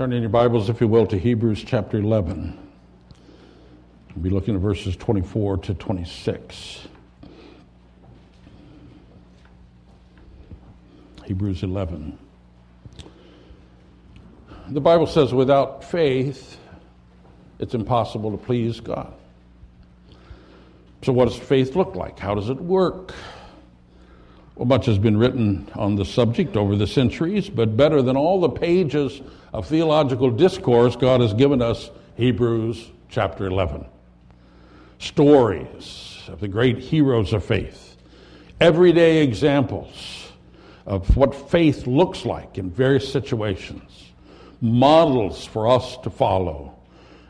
Turn in your Bibles, if you will, to Hebrews chapter 11. We'll be looking at verses 24 to 26. Hebrews 11. The Bible says, without faith, it's impossible to please God. So, what does faith look like? How does it work? Well, much has been written on the subject over the centuries, but better than all the pages of theological discourse, God has given us Hebrews chapter 11. Stories of the great heroes of faith, everyday examples of what faith looks like in various situations, models for us to follow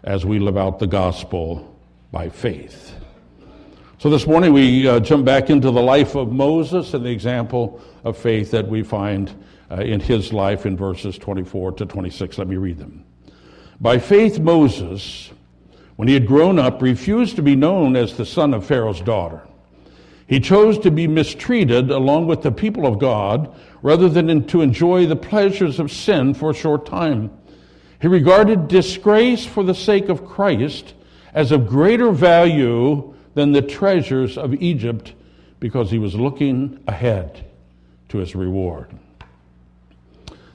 as we live out the gospel by faith. So this morning we uh, jump back into the life of Moses and the example of faith that we find uh, in his life in verses 24 to 26. Let me read them. By faith, Moses, when he had grown up, refused to be known as the son of Pharaoh's daughter. He chose to be mistreated along with the people of God rather than to enjoy the pleasures of sin for a short time. He regarded disgrace for the sake of Christ as of greater value than the treasures of Egypt because he was looking ahead to his reward.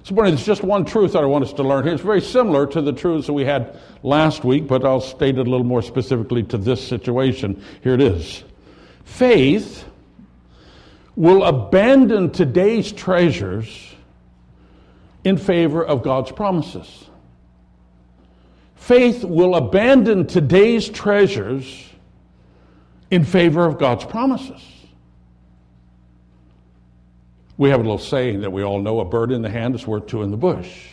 So, there's just one truth that I want us to learn here. It's very similar to the truths that we had last week, but I'll state it a little more specifically to this situation. Here it is Faith will abandon today's treasures in favor of God's promises. Faith will abandon today's treasures in favor of God's promises. We have a little saying that we all know a bird in the hand is worth two in the bush.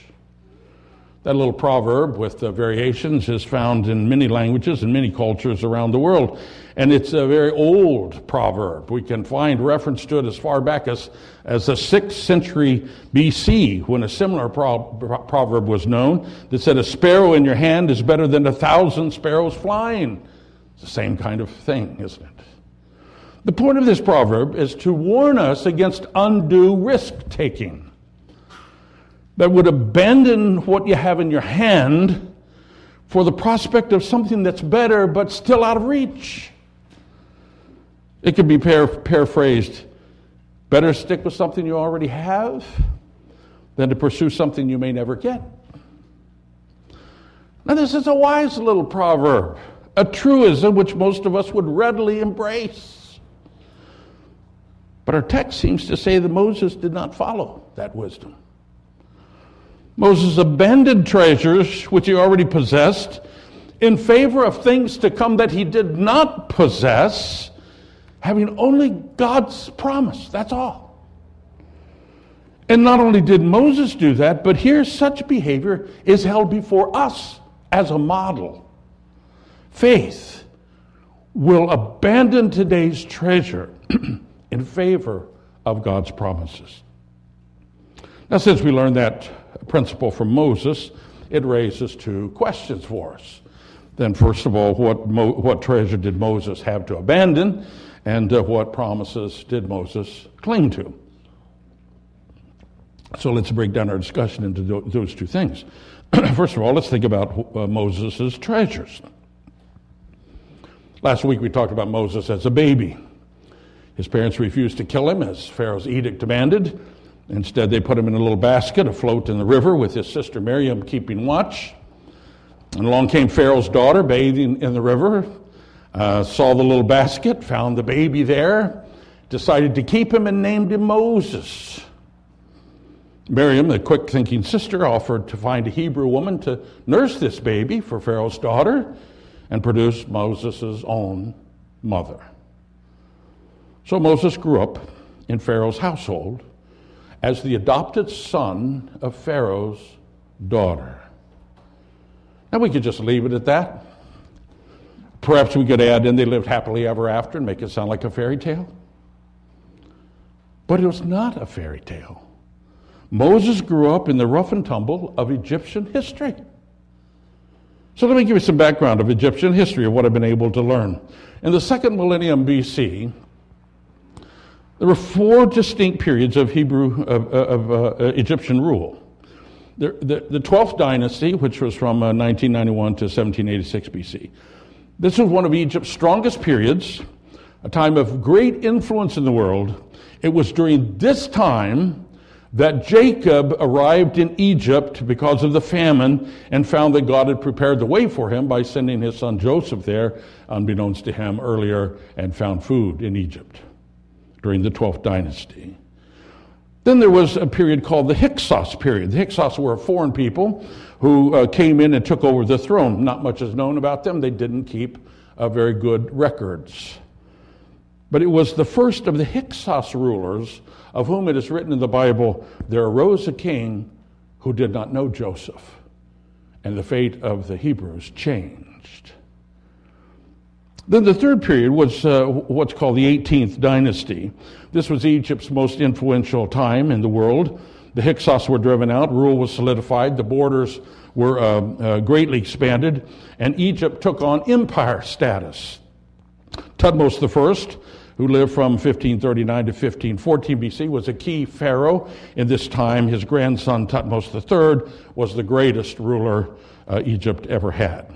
That little proverb with the variations is found in many languages and many cultures around the world. And it's a very old proverb. We can find reference to it as far back as, as the 6th century BC when a similar pro- proverb was known that said, A sparrow in your hand is better than a thousand sparrows flying. The same kind of thing, isn't it? The point of this proverb is to warn us against undue risk taking that would abandon what you have in your hand for the prospect of something that's better but still out of reach. It could be par- paraphrased better stick with something you already have than to pursue something you may never get. Now, this is a wise little proverb a truism which most of us would readily embrace. But our text seems to say that Moses did not follow that wisdom. Moses abandoned treasures which he already possessed in favor of things to come that he did not possess, having only God's promise. That's all. And not only did Moses do that, but here such behavior is held before us as a model. Faith will abandon today's treasure in favor of God's promises. Now, since we learned that principle from Moses, it raises two questions for us. Then, first of all, what, Mo- what treasure did Moses have to abandon, and uh, what promises did Moses cling to? So let's break down our discussion into those two things. first of all, let's think about uh, Moses' treasures. Last week we talked about Moses as a baby. His parents refused to kill him as Pharaoh's edict demanded. Instead, they put him in a little basket afloat in the river with his sister Miriam keeping watch. And along came Pharaoh's daughter bathing in the river, uh, saw the little basket, found the baby there, decided to keep him and named him Moses. Miriam, the quick thinking sister, offered to find a Hebrew woman to nurse this baby for Pharaoh's daughter and produced Moses' own mother. So Moses grew up in Pharaoh's household as the adopted son of Pharaoh's daughter. Now we could just leave it at that. Perhaps we could add in they lived happily ever after and make it sound like a fairy tale. But it was not a fairy tale. Moses grew up in the rough and tumble of Egyptian history. So let me give you some background of Egyptian history of what I've been able to learn. In the second millennium BC, there were four distinct periods of Hebrew of, of uh, Egyptian rule. The, the, the 12th dynasty, which was from uh, 1991 to 1786 BC, this was one of Egypt's strongest periods, a time of great influence in the world. It was during this time that Jacob arrived in Egypt because of the famine and found that God had prepared the way for him by sending his son Joseph there, unbeknownst to him earlier, and found food in Egypt during the 12th dynasty. Then there was a period called the Hyksos period. The Hyksos were a foreign people who uh, came in and took over the throne. Not much is known about them. They didn't keep uh, very good records. But it was the first of the Hyksos rulers of whom it is written in the Bible, there arose a king who did not know Joseph, and the fate of the Hebrews changed. Then the third period was uh, what's called the 18th dynasty. This was Egypt's most influential time in the world. The Hyksos were driven out, rule was solidified, the borders were uh, uh, greatly expanded, and Egypt took on empire status. Thutmose I who lived from 1539 to 1514 BC, was a key pharaoh in this time. His grandson, Thutmose III, was the greatest ruler uh, Egypt ever had.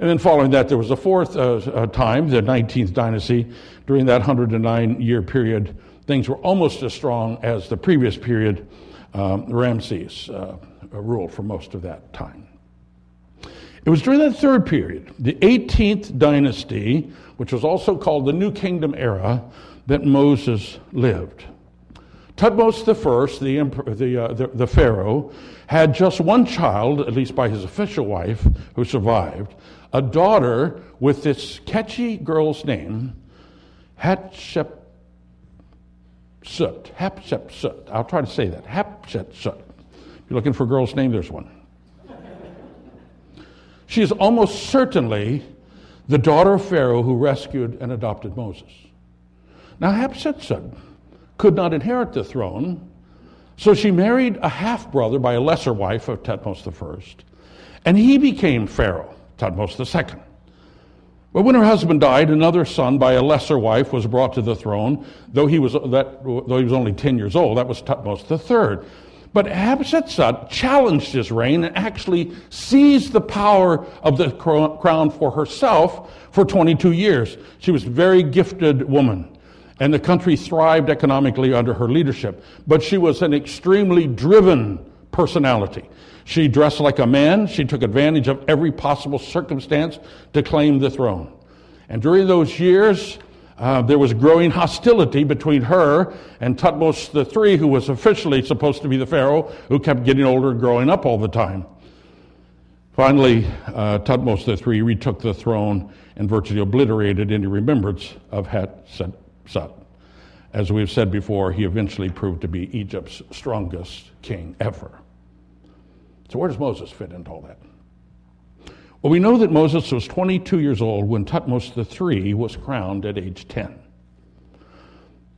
And then following that, there was a fourth uh, uh, time, the 19th dynasty. During that 109 year period, things were almost as strong as the previous period. Um, Ramses uh, ruled for most of that time. It was during that third period, the 18th dynasty, which was also called the New Kingdom era, that Moses lived. Thutmose I, the, the, uh, the, the, Pharaoh, had just one child, at least by his official wife, who survived, a daughter with this catchy girl's name, Hatshepsut. Hatshepsut. I'll try to say that. Hatshepsut. If you're looking for a girl's name, there's one. She is almost certainly the daughter of Pharaoh who rescued and adopted Moses. Now, Hatshepsut could not inherit the throne, so she married a half brother by a lesser wife of Thutmose I, and he became Pharaoh, Thutmose II. But when her husband died, another son by a lesser wife was brought to the throne, though he was, that, though he was only 10 years old. That was Thutmose III. But Hatshepsut challenged his reign and actually seized the power of the crown for herself for 22 years. She was a very gifted woman, and the country thrived economically under her leadership. But she was an extremely driven personality. She dressed like a man. She took advantage of every possible circumstance to claim the throne. And during those years, uh, there was growing hostility between her and Thutmose III, who was officially supposed to be the Pharaoh, who kept getting older and growing up all the time. Finally, uh, Thutmose III retook the throne and virtually obliterated any remembrance of Hatshepsut. As we've said before, he eventually proved to be Egypt's strongest king ever. So, where does Moses fit into all that? Well, we know that Moses was 22 years old when Thutmose III was crowned at age 10.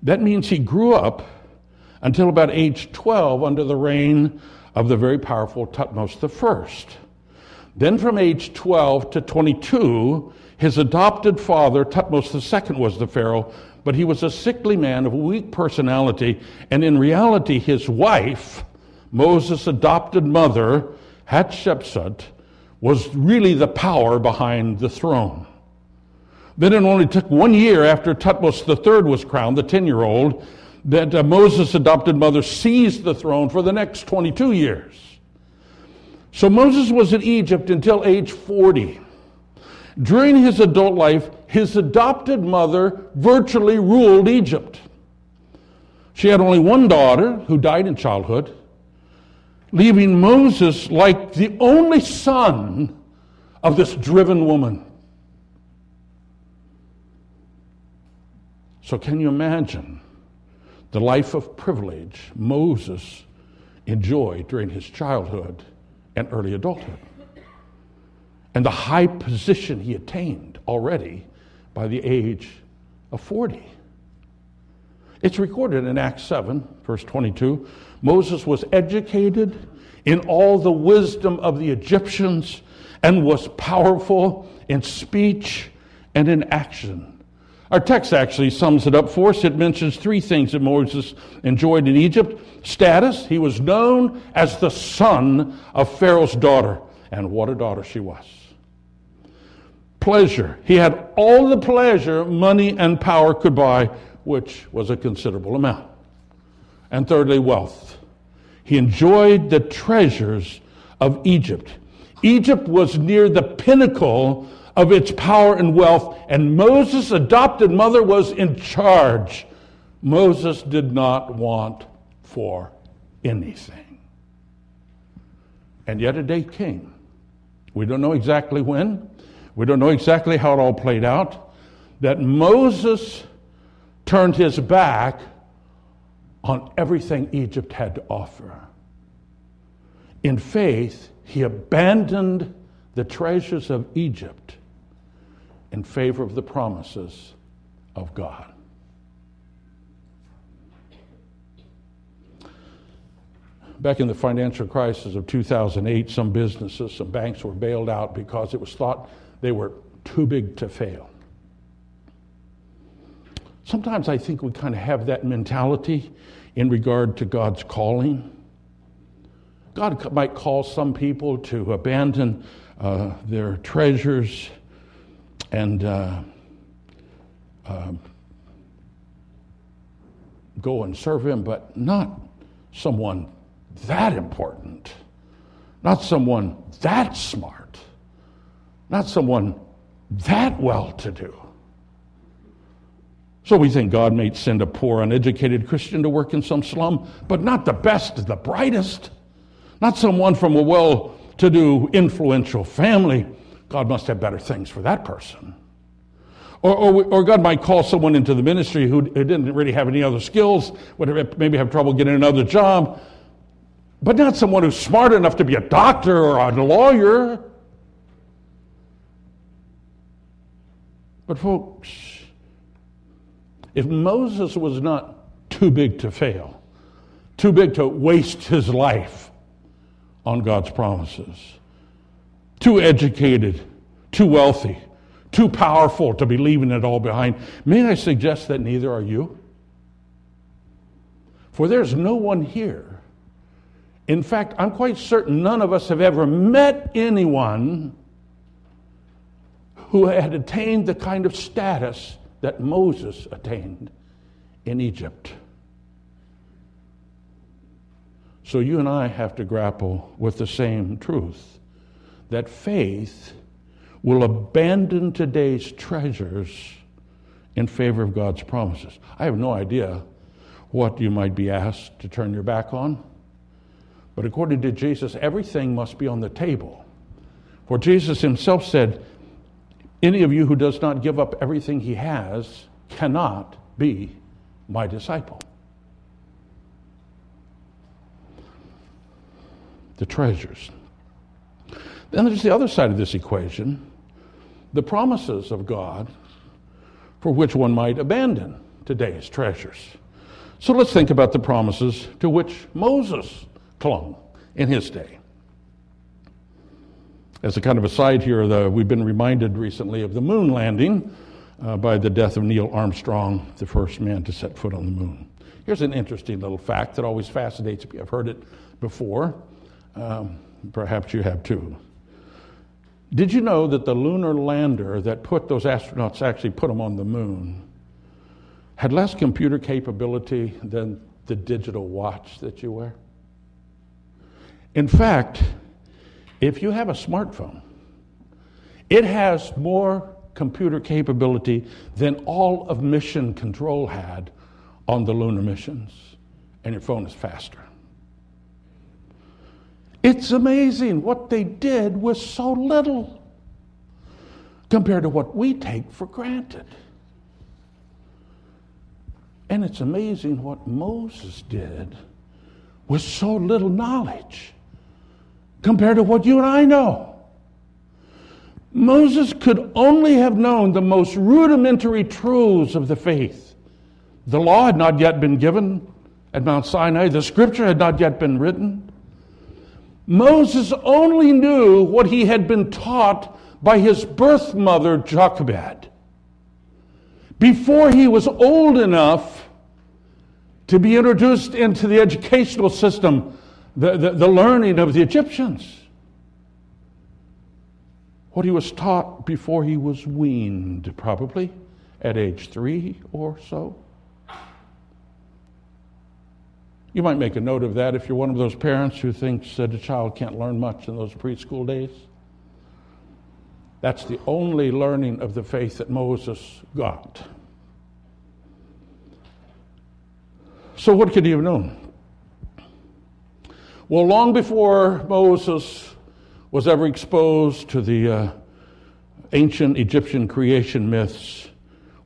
That means he grew up until about age 12 under the reign of the very powerful Thutmose I. Then from age 12 to 22, his adopted father, Thutmose II, was the Pharaoh, but he was a sickly man of weak personality, and in reality, his wife, Moses' adopted mother, Hatshepsut, was really the power behind the throne. Then it only took one year after Thutmose III was crowned, the 10 year old, that uh, Moses' adopted mother seized the throne for the next 22 years. So Moses was in Egypt until age 40. During his adult life, his adopted mother virtually ruled Egypt. She had only one daughter who died in childhood, leaving Moses like the only son of this driven woman. So, can you imagine the life of privilege Moses enjoyed during his childhood and early adulthood? And the high position he attained already by the age of 40. It's recorded in Acts 7, verse 22. Moses was educated in all the wisdom of the Egyptians and was powerful in speech and in action, Our text actually sums it up for us. It mentions three things that Moses enjoyed in Egypt status, he was known as the son of Pharaoh's daughter. And what a daughter she was. Pleasure. He had all the pleasure money and power could buy, which was a considerable amount. And thirdly, wealth. He enjoyed the treasures of Egypt. Egypt was near the pinnacle of its power and wealth, and Moses' adopted mother was in charge. Moses did not want for anything. And yet a day came. We don't know exactly when, we don't know exactly how it all played out, that Moses turned his back on everything Egypt had to offer. In faith, he abandoned the treasures of Egypt in favor of the promises of God. Back in the financial crisis of 2008, some businesses, some banks were bailed out because it was thought they were too big to fail. Sometimes I think we kind of have that mentality in regard to God's calling. God might call some people to abandon uh, their treasures and uh, uh, go and serve Him, but not someone that important, not someone that smart, not someone that well to do. So we think God may send a poor, uneducated Christian to work in some slum, but not the best, the brightest, not someone from a well to do, influential family. God must have better things for that person. Or, or, or, God might call someone into the ministry who, didn't really have any other skills, would maybe have trouble getting another job, but not someone who's smart enough to be a doctor or a lawyer. But, folks, if Moses was not too big to fail, too big to waste his life on God's promises, too educated, too wealthy, too powerful to be leaving it all behind, may I suggest that neither are you? For there's no one here. In fact, I'm quite certain none of us have ever met anyone who had attained the kind of status that Moses attained in Egypt. So you and I have to grapple with the same truth that faith will abandon today's treasures in favor of God's promises. I have no idea what you might be asked to turn your back on, but according to Jesus, everything must be on the table. For Jesus himself said, any of you who does not give up everything he has cannot be my disciple. The treasures. Then there's the other side of this equation the promises of God for which one might abandon today's treasures. So let's think about the promises to which Moses clung in his day. As a kind of aside here, the, we've been reminded recently of the moon landing uh, by the death of Neil Armstrong, the first man to set foot on the moon. Here's an interesting little fact that always fascinates me. I've heard it before. Um, perhaps you have too. Did you know that the lunar lander that put those astronauts actually put them on the moon had less computer capability than the digital watch that you wear? In fact, if you have a smartphone, it has more computer capability than all of mission control had on the lunar missions, and your phone is faster. It's amazing what they did with so little compared to what we take for granted. And it's amazing what Moses did with so little knowledge compared to what you and I know. Moses could only have known the most rudimentary truths of the faith. The law had not yet been given at Mount Sinai, the scripture had not yet been written. Moses only knew what he had been taught by his birth mother, Jochebed. before he was old enough to be introduced into the educational system, the, the, the learning of the Egyptians. What he was taught before he was weaned, probably at age three or so. You might make a note of that if you're one of those parents who thinks that a child can't learn much in those preschool days. That's the only learning of the faith that Moses got. So, what could he have known? Well, long before Moses was ever exposed to the uh, ancient Egyptian creation myths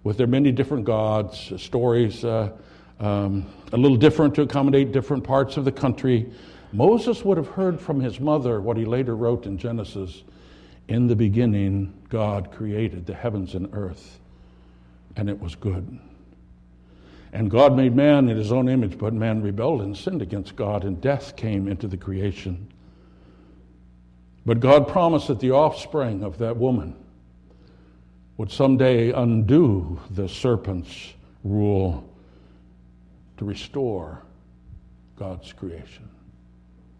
with their many different gods, stories uh, um, a little different to accommodate different parts of the country, Moses would have heard from his mother what he later wrote in Genesis In the beginning, God created the heavens and earth, and it was good. And God made man in his own image, but man rebelled and sinned against God, and death came into the creation. But God promised that the offspring of that woman would someday undo the serpent's rule to restore God's creation.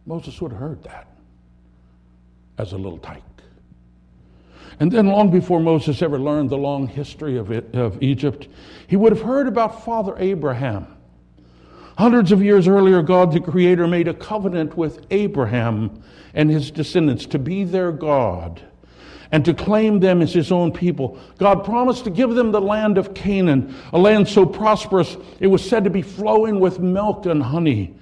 Moses would have heard that as a little tyke. And then, long before Moses ever learned the long history of, it, of Egypt, he would have heard about Father Abraham. Hundreds of years earlier, God the Creator made a covenant with Abraham and his descendants to be their God and to claim them as his own people. God promised to give them the land of Canaan, a land so prosperous it was said to be flowing with milk and honey.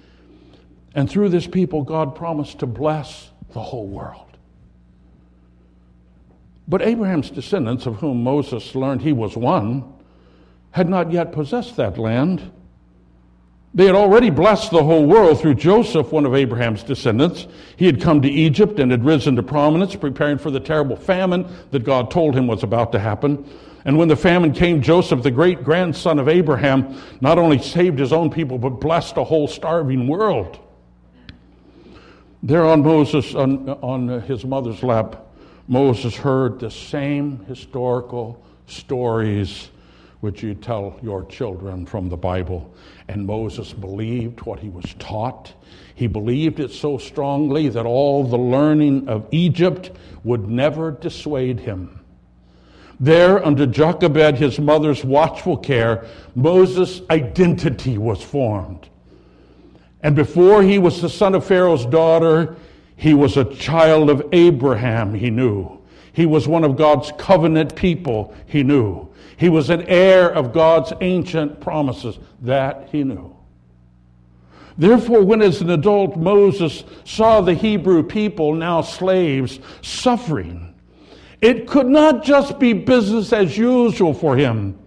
And through this people, God promised to bless the whole world. But Abraham's descendants, of whom Moses learned he was one, had not yet possessed that land. They had already blessed the whole world through Joseph, one of Abraham's descendants. He had come to Egypt and had risen to prominence, preparing for the terrible famine that God told him was about to happen. And when the famine came, Joseph, the great grandson of Abraham, not only saved his own people, but blessed a whole starving world. There on Moses, on, on his mother's lap, Moses heard the same historical stories which you tell your children from the Bible. And Moses believed what he was taught. He believed it so strongly that all the learning of Egypt would never dissuade him. There, under Jochebed, his mother's watchful care, Moses' identity was formed. And before he was the son of Pharaoh's daughter, he was a child of Abraham, he knew. He was one of God's covenant people, he knew. He was an heir of God's ancient promises. That he knew. Therefore, when as an adult Moses saw the Hebrew people, now slaves, suffering, it could not just be business as usual for him.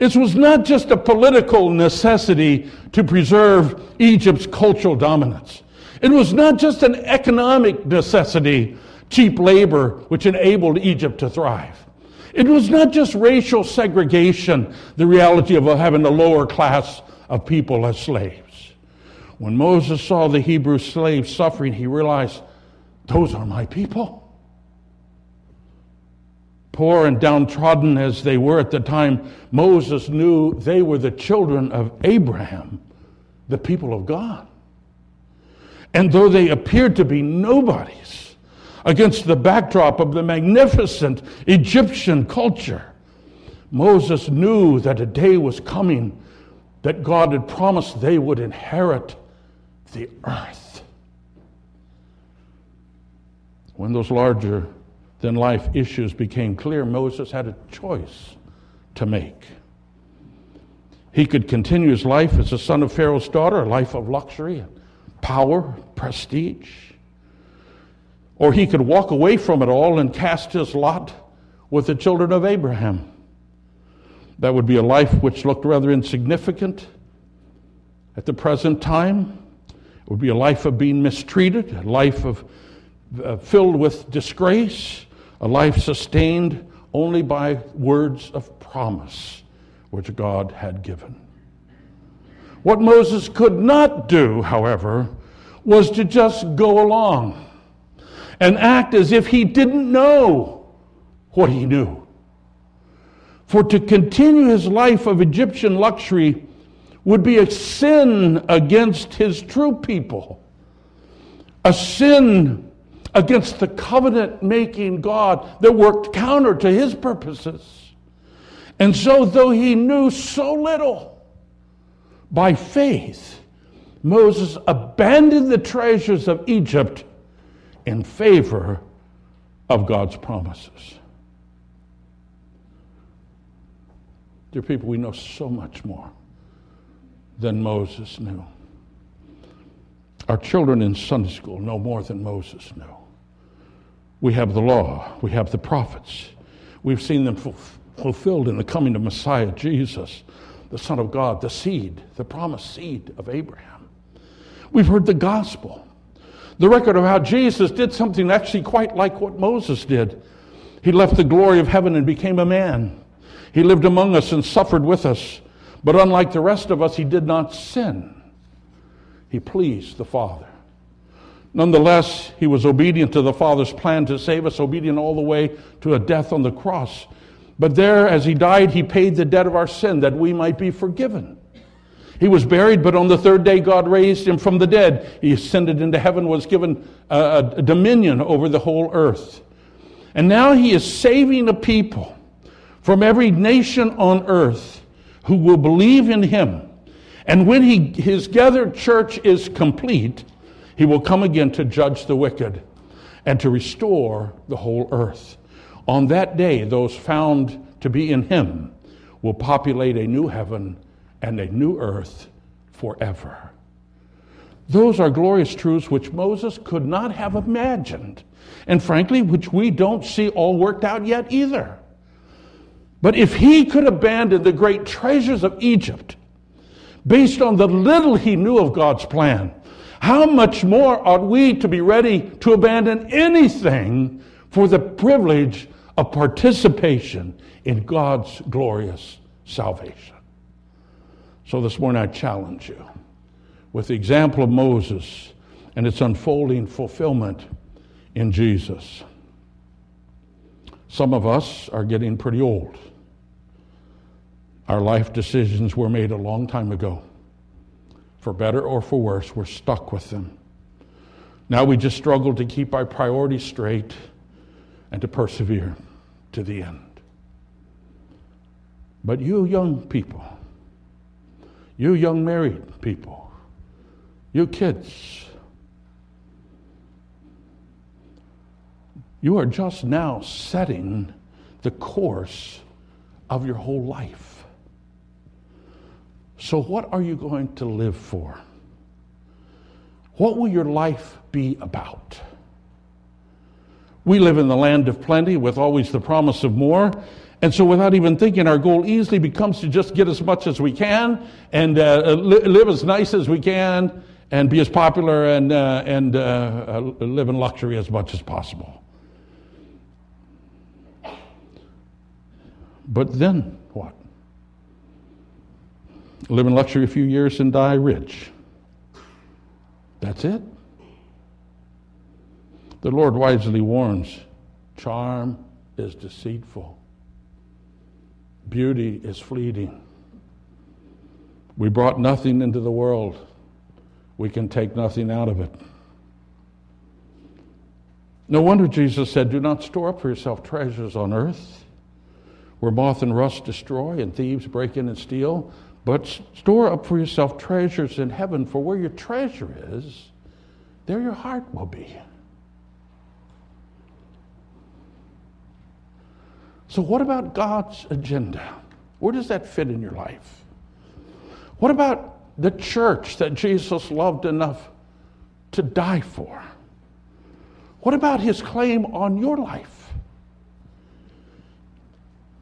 It was not just a political necessity to preserve Egypt's cultural dominance. It was not just an economic necessity, cheap labor, which enabled Egypt to thrive. It was not just racial segregation, the reality of having a lower class of people as slaves. When Moses saw the Hebrew slaves suffering, he realized, those are my people. Poor and downtrodden as they were at the time, Moses knew they were the children of Abraham, the people of God. And though they appeared to be nobodies, against the backdrop of the magnificent Egyptian culture. Moses knew that a day was coming that God had promised they would inherit the earth. When those larger than life issues became clear, Moses had a choice to make. He could continue his life as a son of Pharaoh's daughter, a life of luxury and power, prestige or he could walk away from it all and cast his lot with the children of Abraham. That would be a life which looked rather insignificant at the present time. It would be a life of being mistreated, a life of uh, filled with disgrace, a life sustained only by words of promise which God had given. What Moses could not do, however, was to just go along and act as if he didn't know what he knew. For to continue his life of Egyptian luxury would be a sin against his true people, a sin against the covenant making God that worked counter to his purposes. And so, though he knew so little, by faith, Moses abandoned the treasures of Egypt in favor of God's promises. Dear people, we know so much more than Moses knew. Our children in Sunday school know more than Moses knew. We have the law, we have the prophets. We've seen them fulfilled in the coming of Messiah Jesus, the Son of God, the seed, the promised seed of Abraham. We've heard the gospel, the record of how Jesus did something actually quite like what Moses did. He left the glory of heaven and became a man. He lived among us and suffered with us. But unlike the rest of us, he did not sin. He pleased the Father. Nonetheless, he was obedient to the Father's plan to save us, obedient all the way to a death on the cross. But there, as he died, he paid the debt of our sin that we might be forgiven. He was buried, but on the third day, God raised him from the dead. He ascended into heaven, was given a, a dominion over the whole earth. And now he is saving a people from every nation on earth who will believe in him. And when he, his gathered church is complete, he will come again to judge the wicked and to restore the whole earth. On that day, those found to be in him will populate a new heaven and a new earth forever. Those are glorious truths which Moses could not have imagined, and frankly, which we don't see all worked out yet either. But if he could abandon the great treasures of Egypt based on the little he knew of God's plan, how much more ought we to be ready to abandon anything for the privilege of participation in God's glorious salvation? So this morning I challenge you with the example of Moses and its unfolding fulfillment in Jesus. Some of us are getting pretty old. Our life decisions were made a long time ago. For better or for worse, we're stuck with them. Now we just struggle to keep our priorities straight and to persevere to the end. But you young people, you young married people, you kids, you are just now setting the course of your whole life. So, what are you going to live for? What will your life be about? We live in the land of plenty with always the promise of more. And so, without even thinking, our goal easily becomes to just get as much as we can and uh, li- live as nice as we can and be as popular and, uh, and uh, live in luxury as much as possible. But then what? live in luxury a few years and die rich. That's it. The Lord wisely warns charm is deceitful, beauty is fleeting. We brought nothing into the world, we can take nothing out of it. No wonder Jesus said, Do not store up for yourself treasures on earth where moth and rust destroy and thieves break in and steal, but store up for yourself treasures in heaven, for where your treasure is, there your heart will be. So, what about God's agenda? Where does that fit in your life? What about the church that Jesus loved enough to die for? What about his claim on your life?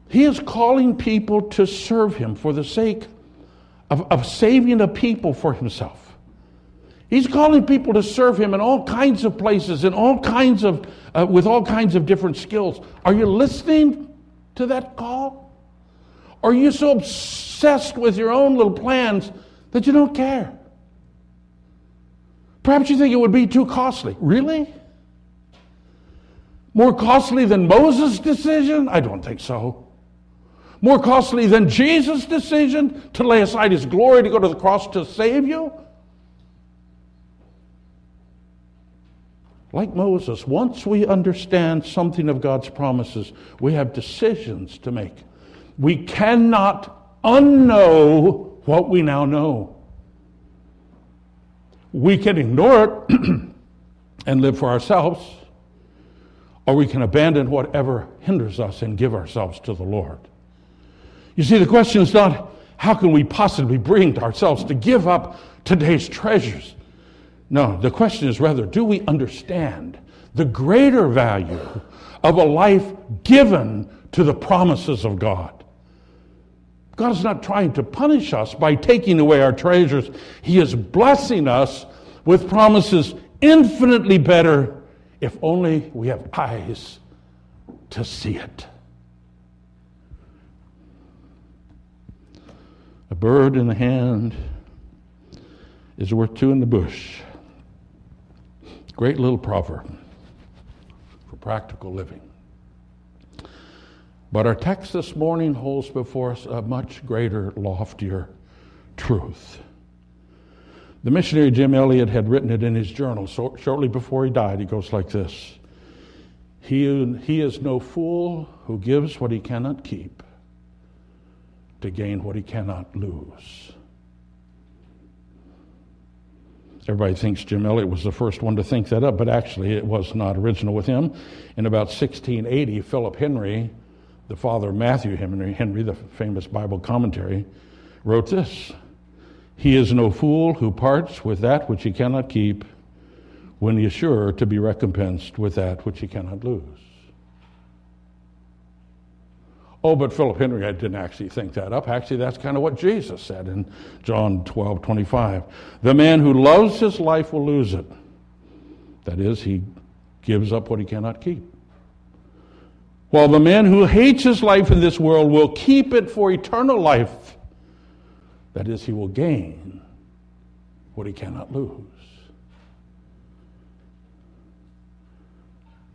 He is calling people to serve him for the sake of, of saving a people for himself. He's calling people to serve him in all kinds of places, in all kinds of, uh, with all kinds of different skills. Are you listening to that call? Or are you so obsessed with your own little plans that you don't care? Perhaps you think it would be too costly. Really? More costly than Moses' decision? I don't think so. More costly than Jesus' decision to lay aside his glory to go to the cross to save you? Like Moses, once we understand something of God's promises, we have decisions to make. We cannot unknow what we now know. We can ignore it and live for ourselves, or we can abandon whatever hinders us and give ourselves to the Lord. You see, the question is not how can we possibly bring ourselves to give up today's treasures? No, the question is rather, do we understand the greater value of a life given to the promises of God? God is not trying to punish us by taking away our treasures. He is blessing us with promises infinitely better if only we have eyes to see it. A bird in the hand is worth two in the bush. Great little proverb for practical living. But our text this morning holds before us a much greater, loftier truth. The missionary Jim Elliot had written it in his journal so, shortly before he died. He goes like this he, he is no fool who gives what he cannot keep to gain what he cannot lose. Everybody thinks Jim Elliot was the first one to think that up, but actually it was not original with him. In about 1680, Philip Henry, the father of Matthew Henry, Henry, the famous Bible commentary, wrote this He is no fool who parts with that which he cannot keep when he is sure to be recompensed with that which he cannot lose. Oh, but Philip Henry I didn't actually think that up. Actually, that's kind of what Jesus said in John 12 25. The man who loves his life will lose it. That is, he gives up what he cannot keep. While the man who hates his life in this world will keep it for eternal life. That is, he will gain what he cannot lose.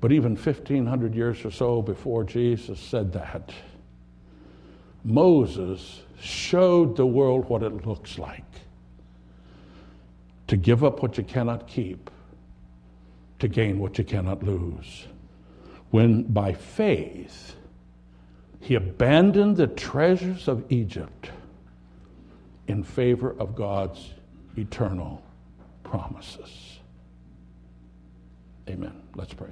But even 1,500 years or so before Jesus said that, Moses showed the world what it looks like to give up what you cannot keep, to gain what you cannot lose. When by faith he abandoned the treasures of Egypt in favor of God's eternal promises. Amen. Let's pray.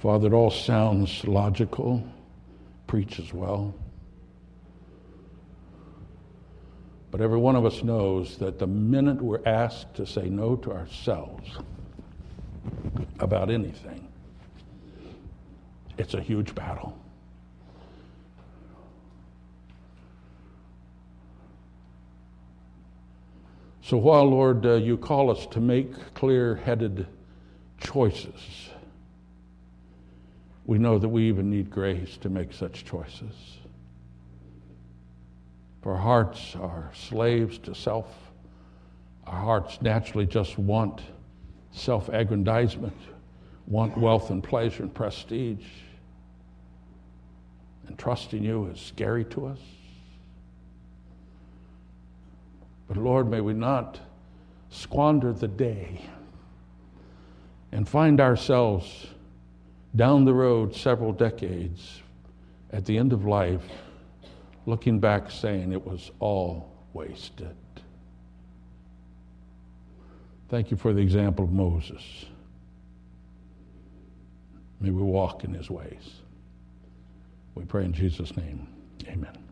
Father, it all sounds logical, preaches well. But every one of us knows that the minute we're asked to say no to ourselves about anything, it's a huge battle. So while, Lord, uh, you call us to make clear headed choices, we know that we even need grace to make such choices. For our hearts are slaves to self. Our hearts naturally just want self aggrandizement, want wealth and pleasure and prestige. And trusting you is scary to us. But Lord, may we not squander the day and find ourselves down the road several decades, at the end of life, looking back saying it was all wasted. Thank you for the example of Moses. May we walk in his ways. We pray in Jesus' name. Amen.